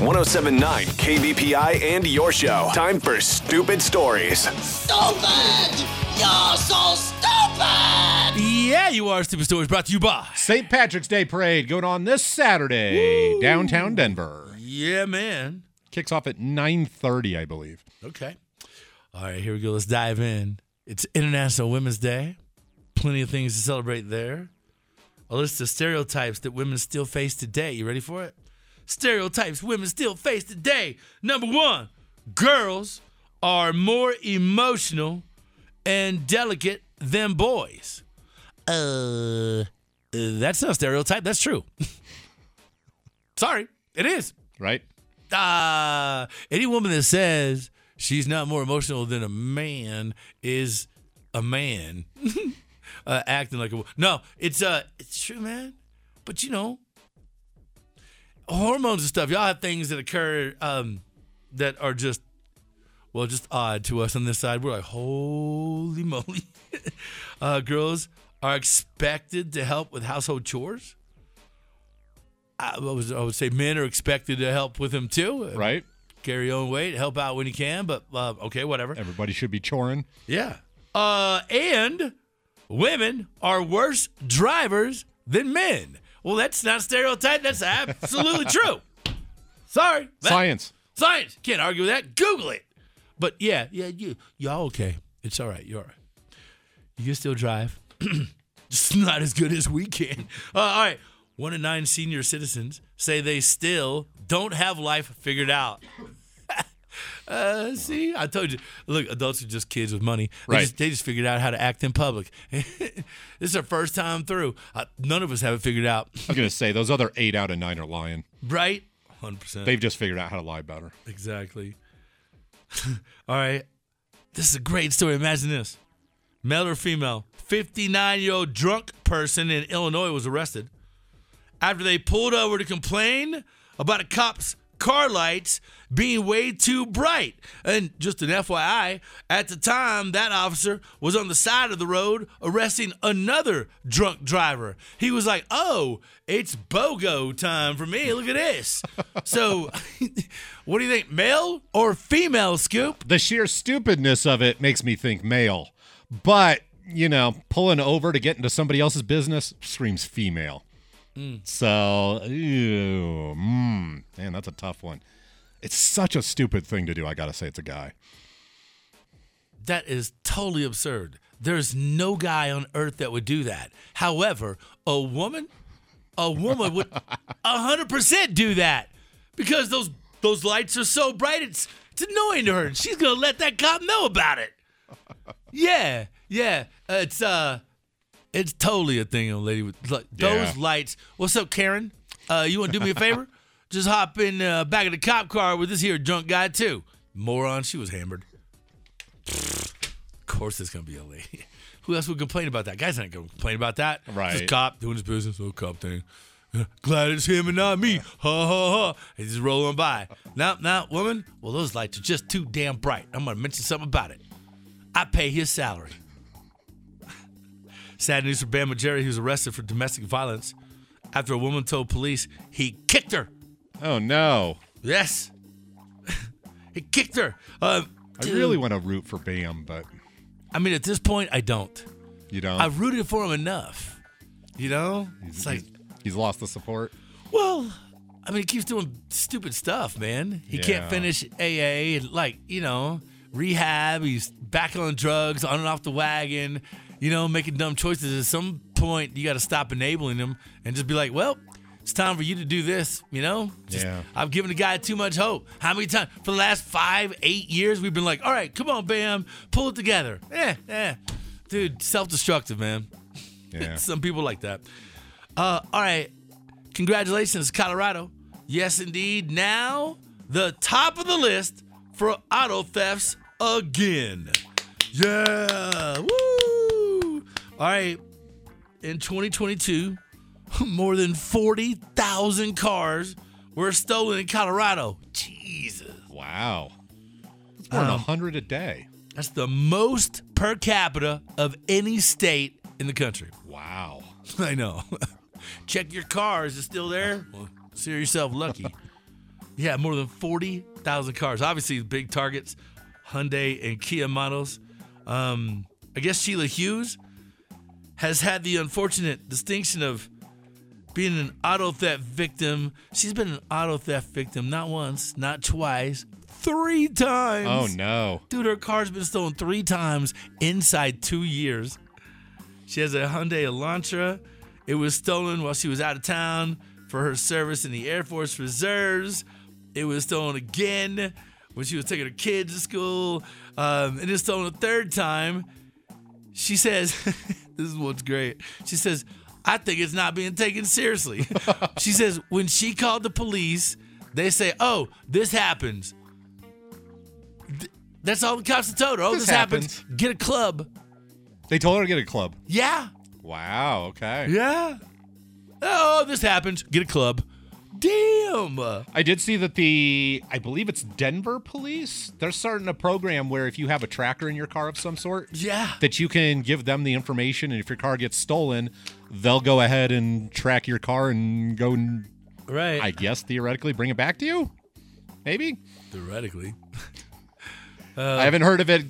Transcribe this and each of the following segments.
1079 KBPI and your show. Time for stupid stories. Stupid! You're so stupid! Yeah, you are Stupid Stories brought to you by. St. Patrick's Day Parade going on this Saturday, downtown Denver. Yeah, man. Kicks off at 9:30, I believe. Okay. All right, here we go. Let's dive in. It's International Women's Day. Plenty of things to celebrate there. A list of stereotypes that women still face today. You ready for it? Stereotypes women still face today. Number one, girls are more emotional and delicate than boys. Uh, that's not a stereotype. That's true. Sorry, it is. Right? Uh, any woman that says she's not more emotional than a man is a man uh, acting like a woman. no. It's uh, it's true, man. But you know, hormones and stuff. Y'all have things that occur um, that are just well, just odd to us on this side. We're like, holy moly, uh, girls are expected to help with household chores. I, was, I would say men are expected to help with them too. Right? Carry your own weight, help out when you can, but uh, okay, whatever. Everybody should be choring. Yeah. Uh, and women are worse drivers than men. Well, that's not a stereotype. That's absolutely true. Sorry. That- Science. Science. Can't argue with that. Google it. But yeah, yeah, you y'all okay. It's all right. You're all right. You can still drive. Just not as good as we can. Uh, all right. One in nine senior citizens say they still don't have life figured out. Uh, see, I told you. Look, adults are just kids with money. They, Right. just, they just figured out how to act in public. this is our first time through. Uh, none of us have it figured out, I was going to say, those other eight out of nine are lying. right? Hundred percent. They've just figured out how to lie better. Exactly. All right. This is a great story. Imagine this male or female, 59 year old drunk person in Illinois was arrested after they pulled over to complain about a cop's car lights being way too bright. And just an FYI, at the time, that officer was on the side of the road arresting another drunk driver. He was like, oh, it's BOGO time for me. Look at this. so, what do you think, male or female, Scoop? The sheer stupidness of it makes me think male. But, you know, pulling over to get into somebody else's business screams female. So, ew, mm, man, that's a tough one. It's such a stupid thing to do. I got to say, it's a guy. That is totally absurd. There's no guy on earth that would do that. However, a woman, a woman would 100% do that because those those lights are so bright. It's it's annoying to her. and She's gonna let that cop know about it. Yeah, yeah. It's uh, it's totally a thing, a lady with like, those Yeah. lights. What's up, Karen? Uh, you want to do me a favor? Just hop in uh, back of the cop car with this here drunk guy too. Moron, she was hammered. Of course, it's gonna be a lady. Who else would complain about that? Guys not gonna complain about that. Right. Just cop doing his business, little cop thing. Glad it's him and not me. Ha ha ha. He's just rolling by. Now, now, woman. Well, those lights are just too damn bright. I'm gonna mention something about it. I pay his salary. Sad news for Bam Margera, he was arrested for domestic violence after a woman told police he kicked her. Oh no. Yes, he kicked her. Uh, I really want to root for Bam, but I mean, at this point, I don't. you don't. I've rooted for him enough. You know, he's, it's like, he's, he's lost the support. well, I mean, he keeps doing stupid stuff, man. He Yeah. can't finish AA, and like, you know, rehab. He's back on drugs, on and off the wagon. You know, making dumb choices. At some point, you got to stop enabling him and just be like, well. It's time for you to do this, you know? Just- Yeah. I've given the guy too much hope. How many times? For the last five, eight years, we've been like, all right, come on, Bam, pull it together. Eh, eh. Dude, self destructive, man. Yeah. Some people like that. Uh, all right. Congratulations, Colorado. Yes, indeed. Now, the top of the list for auto thefts again. Yeah. Woo. All right. In 2022, more than 40,000 cars were stolen in Colorado. Jesus. Wow. More than Um, a hundred a day. That's the most per capita of any state in the country. Wow. I know. Check your car. Is it still there? Well, consider yourself lucky. yeah, more than 40,000 cars. Obviously, big targets, Hyundai and Kia models. Um, I guess Sheila Hughes has had the unfortunate distinction of being an auto theft victim. She's been an auto theft victim not once, not twice, three times. Oh no. Dude, her car's been stolen three times inside two years. She has a Hyundai Elantra. It was stolen while she was out of town for her service in the Air Force Reserves. It was stolen again when she was taking her kids to school. Um, and it's stolen a third time. She says, This is what's great. She says, I think it's not being taken seriously. she says, When she called the police, they say, Oh, this happens. Th- That's all the cops have told her. Oh, this, This happens. Get a club. They told her to get a club. Yeah. Wow. Okay. Yeah. Oh, this happens. Get a club. Damn. I did see that the I believe it's Denver police. They're starting a program where if you have a tracker in your car of some sort, Yeah. that you can give them the information, and if your car gets stolen, they'll go ahead and track your car and go and Right. I guess theoretically bring it back to you. Maybe Theoretically. I haven't heard of it.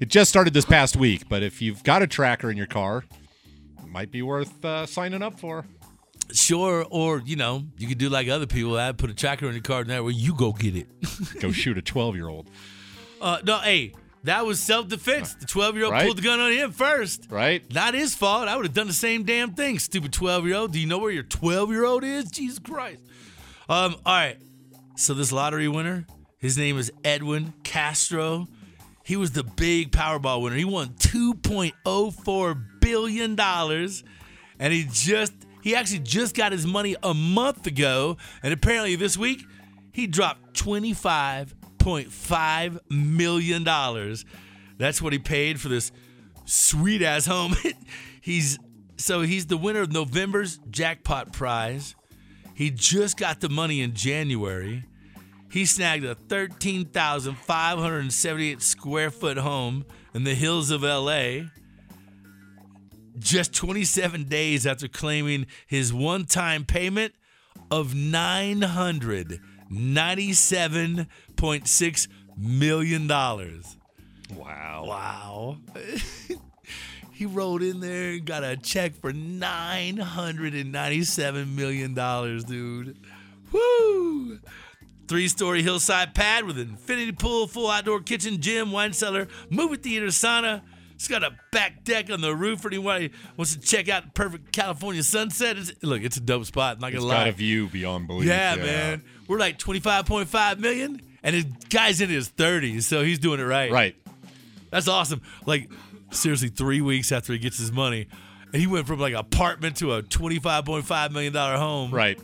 It just started this past week, but if you've got a tracker in your car, it might be worth uh, signing up for. Sure. Or, you know, you could do like other people. I put a tracker in your car and that way you go get it. Go shoot a twelve-year-old, Uh, no, hey, that was self defense. The 12 year old Right. pulled the gun on him first. right? Not his fault. I would have done the same damn thing, stupid 12 year old. Do you know where your 12 year old is? Jesus Christ. Um, all right. So this lottery winner, his name is Edwin Castro. He was the big Powerball winner. He won $2.04 billion. And he just he actually just got his money a month ago. And apparently this week he dropped $25.5 million. That's what he paid for this sweet ass home. he's so he's the winner of November's jackpot prize. He just got the money in January. He snagged a 13,578 square foot home in the hills of LA just 27 days after claiming his one time payment of $997.6 million. Wow. Wow. he rolled in there and got a check for $997 million, dude. Woo! Three story hillside pad with an infinity pool, full outdoor kitchen, gym, wine cellar, movie theater, sauna. It's got a back deck on the roof for anyone who wants to check out the perfect California sunset. It's, look, it's a dope spot. I'm not It's gonna lie. got a view beyond belief. Yeah, man. We're like 25.5 million, and his guy's in his 30s, so he's doing it right. Right. That's awesome. Like, seriously, three weeks after he gets his money, and he went from like apartment to a $25.5 million home. Right.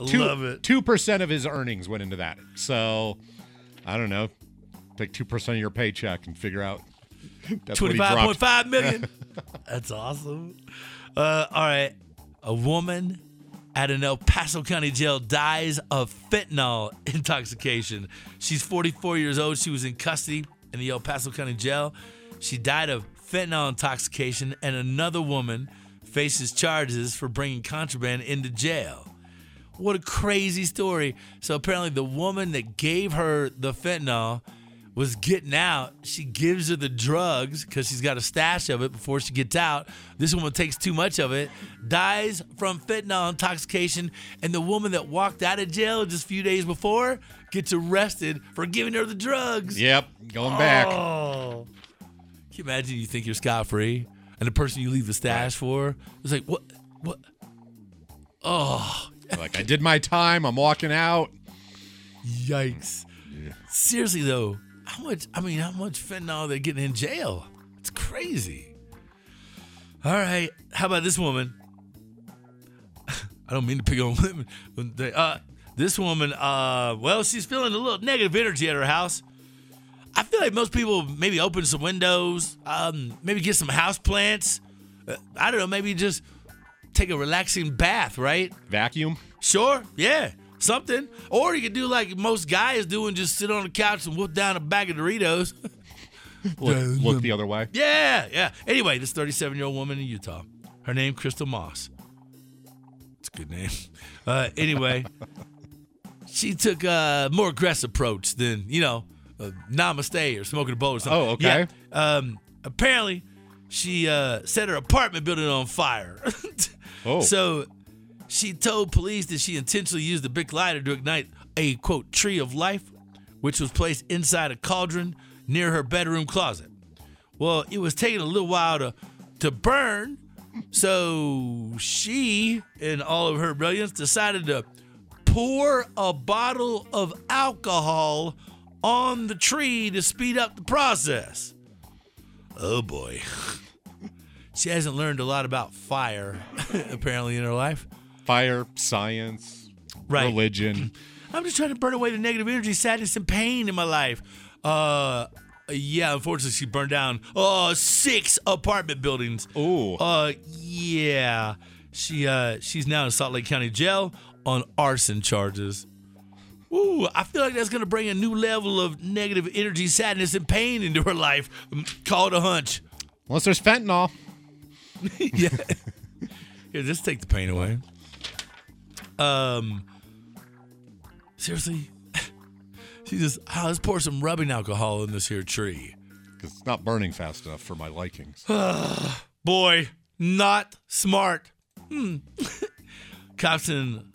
I Two, love it. Two percent of his earnings went into that. So, I don't know. Take two percent of your paycheck and figure out. He dropped. 25.5 million. That's awesome. Uh, all right. A woman at an El Paso County jail dies of fentanyl intoxication. She's 44 years old. She was in custody in the El Paso County jail. She died of fentanyl intoxication, and another woman faces charges for bringing contraband into jail. What a crazy story. So apparently, the woman that gave her the fentanyl was getting out. She gives her the drugs because she's got a stash of it before she gets out. This woman takes too much of it, dies from fentanyl intoxication, and the woman that walked out of jail just a few days before gets arrested for giving her the drugs. Yep, going back. Oh. Can you imagine you think you're scot free and the person you leave the stash for is like, what? What? Oh, Like I did my time. I'm walking out. yikes. Seriously, though, how much, I mean, how much fentanyl are they're getting in jail? It's crazy. All right. How about this woman? I don't mean to pick on women. but they- Uh, this woman, uh, well, she's feeling a little negative energy at her house. I feel like most people maybe open some windows, um, maybe get some house plants. Uh, I don't know, maybe just take a relaxing bath, right? Vacuum. Sure, yeah, something. Or you could do like most guys do and just sit on the couch and whoop down a bag of Doritos. Look, look the other way. yeah, yeah. Anyway, this 37 year old woman in Utah, her name Crystal Moss. It's a good name. Uh, anyway, she took a more aggressive approach than you know, uh, namaste or smoking a bowl or something. Oh, okay. Yeah. Um, apparently, she uh, set her apartment building on fire. Oh. So she told police that she intentionally used a big lighter to ignite a quote tree of life, which was placed inside a cauldron near her bedroom closet. Well, it was taking a little while to to burn, so she, in all of her brilliance, decided to pour a bottle of alcohol on the tree to speed up the process. Oh boy. She hasn't learned a lot about fire, apparently, in her life. Fire, science, Right. religion. I'm just trying to burn away the negative energy, sadness, and pain in my life. Uh, yeah, unfortunately, she burned down uh six apartment buildings. Oh, Uh, yeah. She uh she's now in Salt Lake County Jail on arson charges. Ooh, I feel like that's gonna bring a new level of negative energy, sadness, and pain into her life. Mm, Call it a hunch. Unless there's fentanyl. yeah. Here, just take the pain away. Um, seriously, she just, oh, let's pour some rubbing alcohol in this here tree. Because it's not burning fast enough for my likings. Boy, not smart. Hmm. Cops in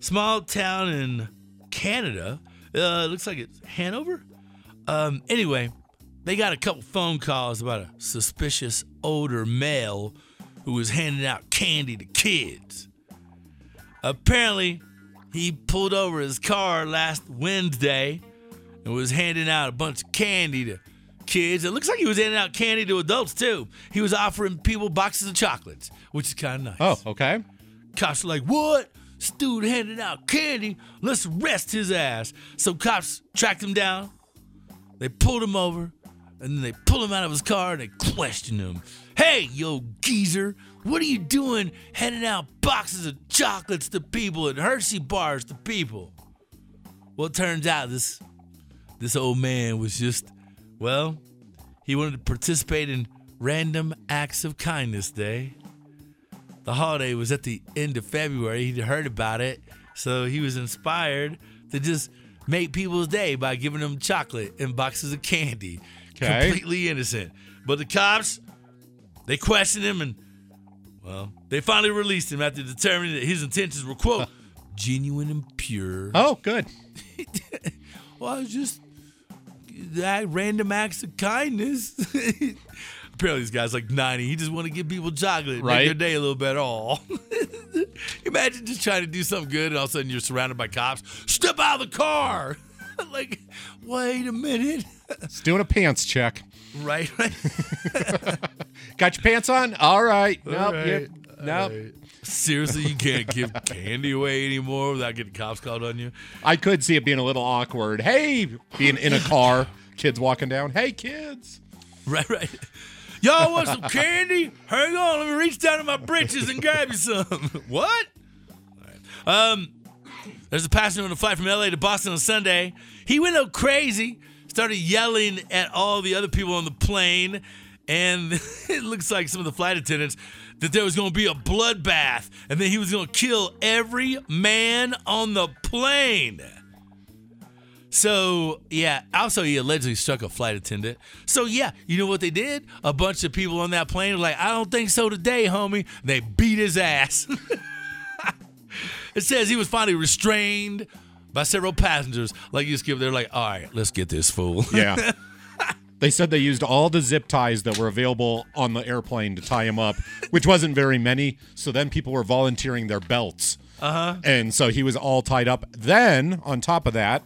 small town in Canada. Uh, looks like it's Hanover. Um, anyway, they got a couple phone calls about a suspicious older male who was handing out candy to kids. Apparently, he pulled over his car last Wednesday and was handing out a bunch of candy to kids. It looks like he was handing out candy to adults too. He was offering people boxes of chocolates, which is kind of nice. Oh, okay. Cops are like, what? This dude handing out candy. Let's arrest his ass. So cops tracked him down. They pulled him over, and then they pull him out of his car and they question him. Hey, yo, geezer, what are you doing handing out boxes of chocolates to people and Hershey bars to people? Well, it turns out this this old man was just, well, he wanted to participate in Random Acts of Kindness Day the holiday was at the end of February. He'd heard about it, so he was inspired to just make people's day by giving them chocolate and boxes of candy. Okay. Completely innocent. But the cops, they questioned him and, well, they finally released him after determining that his intentions were, quote, genuine and pure. Oh, good. Well, it's just that random acts of kindness. Apparently, this guy's like 90. He just want to give people chocolate, Right. make their day a little better. Oh, imagine just trying to do something good, and all of a sudden you're surrounded by cops. Step out of the car. like, wait a minute. It's doing a pants check. right, right. Got your pants on? All right. Nope. All right. you- nope. Seriously, you can't give candy away anymore without getting cops called on you. I could see it being a little awkward. Hey, being in a car, kids walking down. Hey, kids. Right, right. Y'all want some candy? Hang on, let me reach down in my britches and grab you some. what? Um, there's a passenger on a flight from LA to Boston on Sunday. He went up crazy, started yelling at all the other people on the plane, and it looks like some of the flight attendants that there was going to be a bloodbath, and then he was going to kill every man on the plane. So, yeah, also he allegedly struck a flight attendant. So, yeah, you know what they did? A bunch of people on that plane were like, I don't think so today, homie. They beat his ass. it says he was finally restrained by several passengers. Like you skip, they're like, all right, let's get this fool. Yeah. They said they used all the zip ties that were available on the airplane to tie him up, which wasn't very many. So then people were volunteering their belts. Uh huh. And so he was all tied up. Then, on top of that,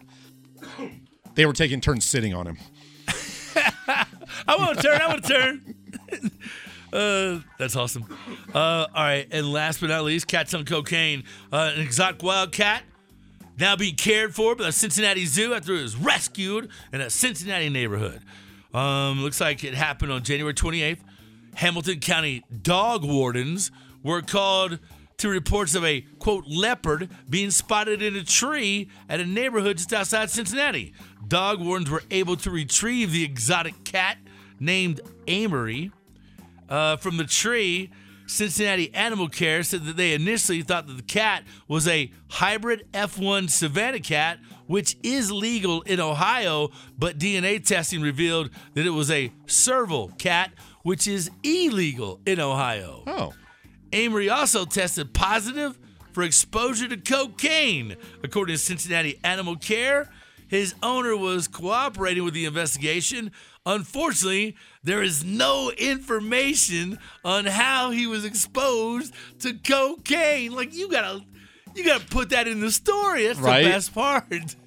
they were taking turns sitting on him. I want to turn. I want to turn. Uh, that's awesome. Uh, all right, and last but not least, cats on cocaine. Uh, an exotic wild cat now being cared for by the Cincinnati Zoo after it was rescued in a Cincinnati neighborhood. Um, looks like it happened on January 28th. Hamilton County dog wardens were called to reports of a quote leopard being spotted in a tree at a neighborhood just outside Cincinnati. Dog wardens were able to retrieve the exotic cat named Amari uh, from the tree. Cincinnati Animal Care said that they initially thought that the cat was a hybrid F1 Savannah cat, which is legal in Ohio, but DNA testing revealed that it was a serval cat, which is illegal in Ohio. Oh. Amari also tested positive for exposure to cocaine. According to Cincinnati Animal Care, his owner was cooperating with the investigation. Unfortunately, there is no information on how he was exposed to cocaine. Like you gotta you gotta put that in the story. That's Right. the best part.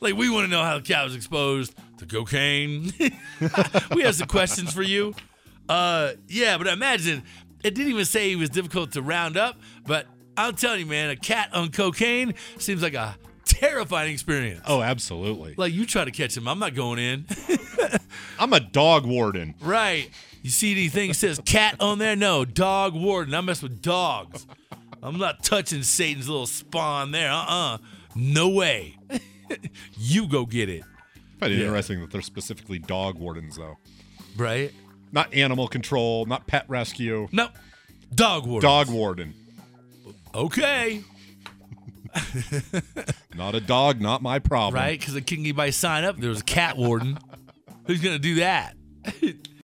Like we want to know how the cat was exposed to cocaine. we have some questions for you. Uh, yeah, but imagine it didn't even say he was difficult to round up. But I'm telling you, man, a cat on cocaine seems like a terrifying experience. Oh, absolutely. Like you try to catch him, I'm not going in. I'm a dog warden. right? You see anything that says cat on there? No, dog warden. I mess with dogs. I'm not touching Satan's little spawn there. Uh-uh. No way. you go get it. But Yeah. interesting that they're specifically dog wardens, though. Right? Not animal control, not pet rescue. No. Dog warden. Dog warden. Okay. Not a dog, not my problem. Right? Because the king anybody sign up, there was a cat warden. Who's gonna do that?